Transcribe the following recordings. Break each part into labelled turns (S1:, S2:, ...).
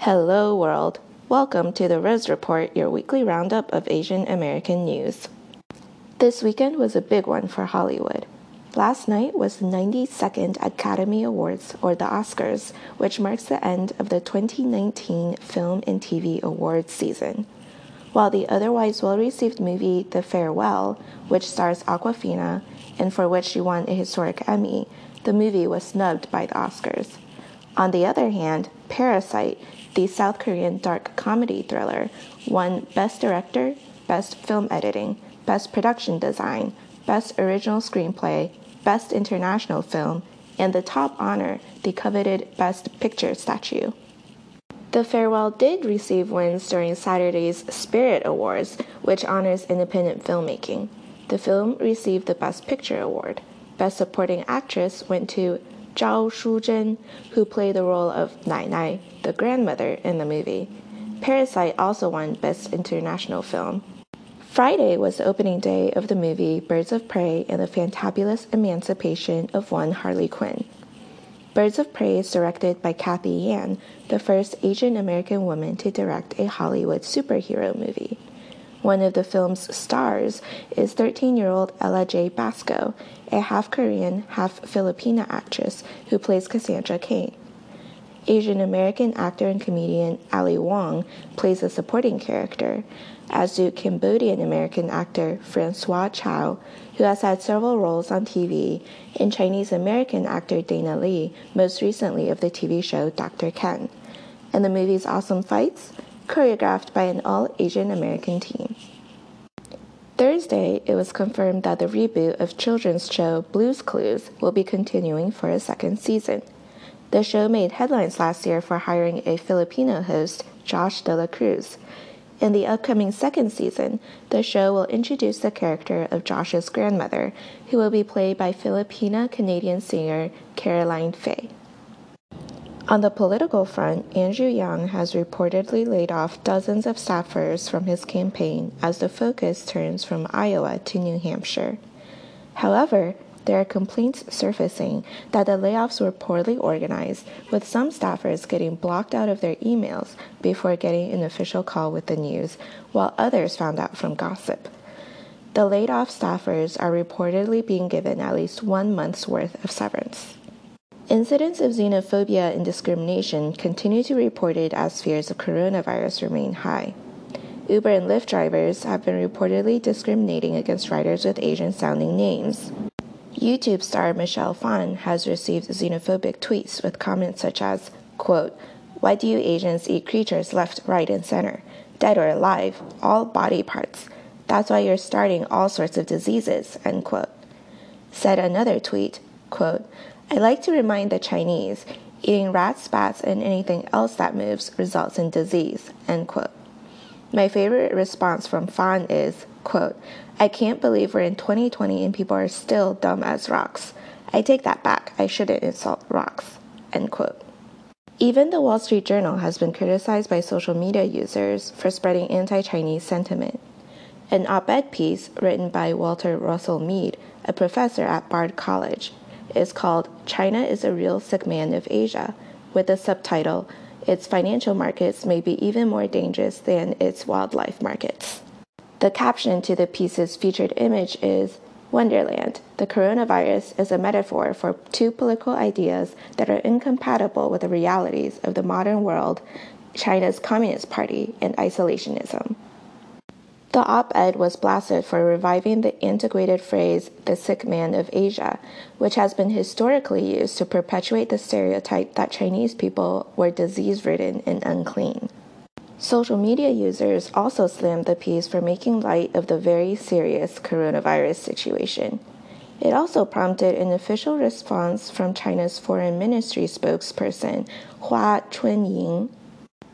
S1: Hello, world. Welcome to the Rose Report, your weekly roundup of Asian American news. This weekend was a big one for Hollywood. Last night was the 92nd Academy Awards, or the Oscars, which marks the end of the 2019 Film and TV Awards season. While the otherwise well received movie The Farewell, which stars Awkwafina and for which she won a historic Emmy, the movie was snubbed by the Oscars. On the other hand, Parasite, the South Korean dark comedy thriller, won Best Director, Best Film Editing, Best Production Design, Best Original Screenplay, Best International Film, and the top honor, the coveted Best Picture statue. The Farewell did receive wins during Saturday's Spirit Awards, which honors independent filmmaking. The film received the Best Picture award. Best Supporting Actress went to Zhao Shuzhen, who played the role of Nai Nai, the grandmother in the movie. Parasite also won Best International Film. Friday was the opening day of the movie Birds of Prey and the Fantabulous Emancipation of One Harley Quinn. Birds of Prey is directed by Cathy Yan, the first Asian American woman to direct a Hollywood superhero movie. One of the film's stars is 13 year old Ella Jay Basco, a half Korean, half Filipina actress who plays Cassandra Cain. Asian American actor and comedian Ali Wong plays a supporting character, as do Cambodian American actor Francois Chau, who has had several roles on TV, and Chinese American actor Dana Lee, most recently of the TV show Dr. Ken. And the movie's awesome fights, choreographed by an all Asian American team. Thursday, it was confirmed that the reboot of children's show Blue's Clues will be continuing for a second season. The show made headlines last year for hiring a Filipino host, Josh De La Cruz. In the upcoming second season, the show will introduce the character of Josh's grandmother, who will be played by Filipina Canadian singer Caroline Fay. On the political front, Andrew Yang has reportedly laid off dozens of staffers from his campaign as the focus turns from Iowa to New Hampshire. However, there are complaints surfacing that the layoffs were poorly organized, with some staffers getting blocked out of their emails before getting an official call with the news, while others found out from gossip. The laid off staffers are reportedly being given at least one month's worth of severance. Incidents of xenophobia and discrimination continue to be reported as fears of coronavirus remain high. Uber and Lyft drivers have been reportedly discriminating against riders with Asian sounding names. YouTube star Michelle Phan has received xenophobic tweets with comments such as, quote, Why do you Asians eat creatures left, right, and center? Dead or alive, all body parts. That's why you're starting all sorts of diseases, end quote. Said another tweet, quote, I like to remind the Chinese, eating rats, bats, and anything else that moves results in disease, end quote. My favorite response from Phan is, quote, I can't believe we're in 2020 and people are still dumb as rocks. I take that back. I shouldn't insult rocks. End quote. Even the Wall Street Journal has been criticized by social media users for spreading anti Chinese sentiment. An op ed piece written by Walter Russell Mead, a professor at Bard College, is called China is a Real Sick Man of Asia, with the subtitle Its Financial Markets May Be Even More Dangerous Than Its Wildlife Markets. The caption to the piece's featured image is Wonderland, the coronavirus is a metaphor for two political ideas that are incompatible with the realities of the modern world China's Communist Party and isolationism. The op ed was blasted for reviving the antiquated phrase, the sick man of Asia, which has been historically used to perpetuate the stereotype that Chinese people were disease ridden and unclean. Social media users also slammed the piece for making light of the very serious coronavirus situation. It also prompted an official response from China's foreign ministry spokesperson, Hua Chunying.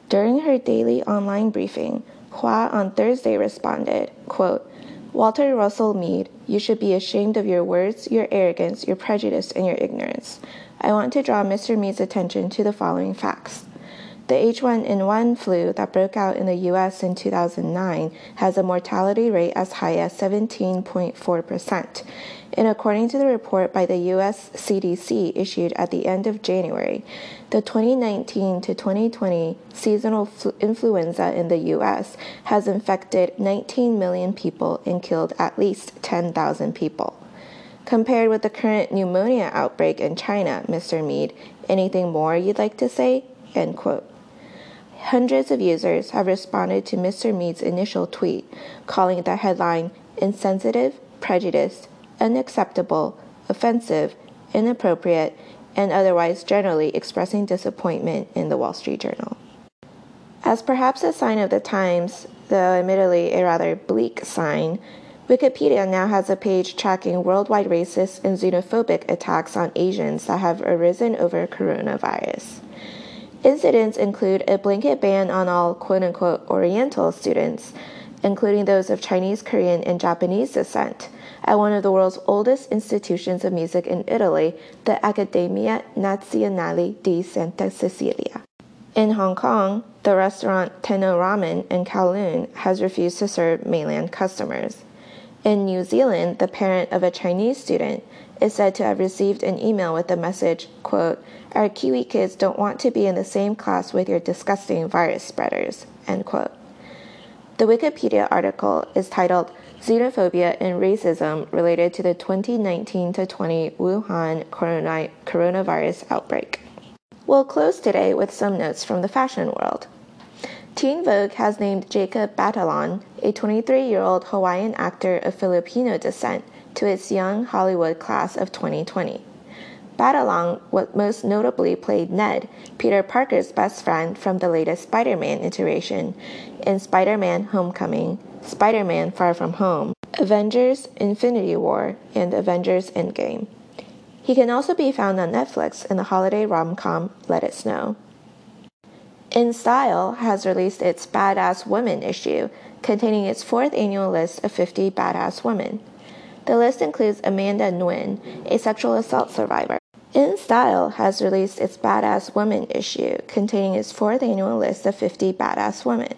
S1: During her daily online briefing, Hua on Thursday responded, quote, Walter Russell Mead, you should be ashamed of your words, your arrogance, your prejudice, and your ignorance. I want to draw Mr. Mead's attention to the following facts. The H1N1 flu that broke out in the US in 2009 has a mortality rate as high as 17.4%. and according to the report by the US CDC issued at the end of January, the 2019 to 2020 seasonal influenza in the US has infected 19 million people and killed at least 10,000 people. Compared with the current pneumonia outbreak in China, Mr. Mead, anything more you'd like to say? End quote. Hundreds of users have responded to Mr. Mead's initial tweet, calling the headline insensitive, prejudiced, unacceptable, offensive, inappropriate, and otherwise generally expressing disappointment in the Wall Street Journal. As perhaps a sign of the times, though admittedly a rather bleak sign, Wikipedia now has a page tracking worldwide racist and xenophobic attacks on Asians that have arisen over coronavirus. Incidents include a blanket ban on all quote unquote Oriental students, including those of Chinese, Korean, and Japanese descent, at one of the world's oldest institutions of music in Italy, the Accademia Nazionale di Santa Cecilia. In Hong Kong, the restaurant Tenno Ramen in Kowloon has refused to serve mainland customers. In New Zealand, the parent of a Chinese student is said to have received an email with the message, quote, Our Kiwi kids don't want to be in the same class with your disgusting virus spreaders, end quote. The Wikipedia article is titled Xenophobia and Racism Related to the 2019 20 Wuhan Coronavirus Outbreak. We'll close today with some notes from the fashion world. Teen Vogue has named Jacob Batalon, a 23 year old Hawaiian actor of Filipino descent, to its young Hollywood class of 2020. Batalon most notably played Ned, Peter Parker's best friend from the latest Spider Man iteration, in Spider Man Homecoming, Spider Man Far From Home, Avengers Infinity War, and Avengers Endgame. He can also be found on Netflix in the holiday rom com Let It Snow. In Style has released its Badass Women issue, containing its fourth annual list of 50 badass women. The list includes Amanda Nguyen, a sexual assault survivor. In Style has released its Badass Women issue, containing its fourth annual list of 50 badass women.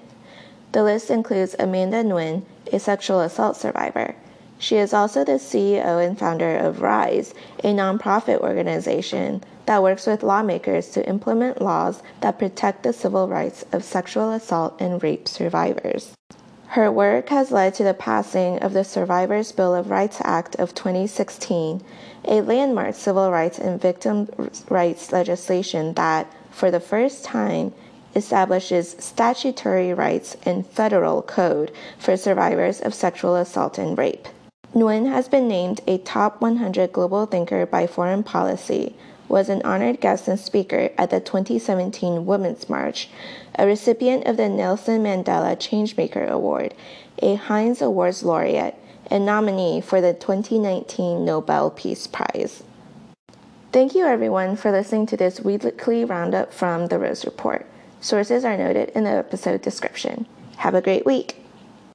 S1: The list includes Amanda Nguyen, a sexual assault survivor. She is also the CEO and founder of RISE, a nonprofit organization that works with lawmakers to implement laws that protect the civil rights of sexual assault and rape survivors. Her work has led to the passing of the Survivors Bill of Rights Act of 2016, a landmark civil rights and victim rights legislation that, for the first time, establishes statutory rights in federal code for survivors of sexual assault and rape. Nguyen has been named a top 100 global thinker by Foreign Policy, was an honored guest and speaker at the 2017 Women's March, a recipient of the Nelson Mandela Changemaker Award, a Heinz Awards laureate, and nominee for the 2019 Nobel Peace Prize. Thank you, everyone, for listening to this weekly roundup from the Rose Report. Sources are noted in the episode description. Have a great week.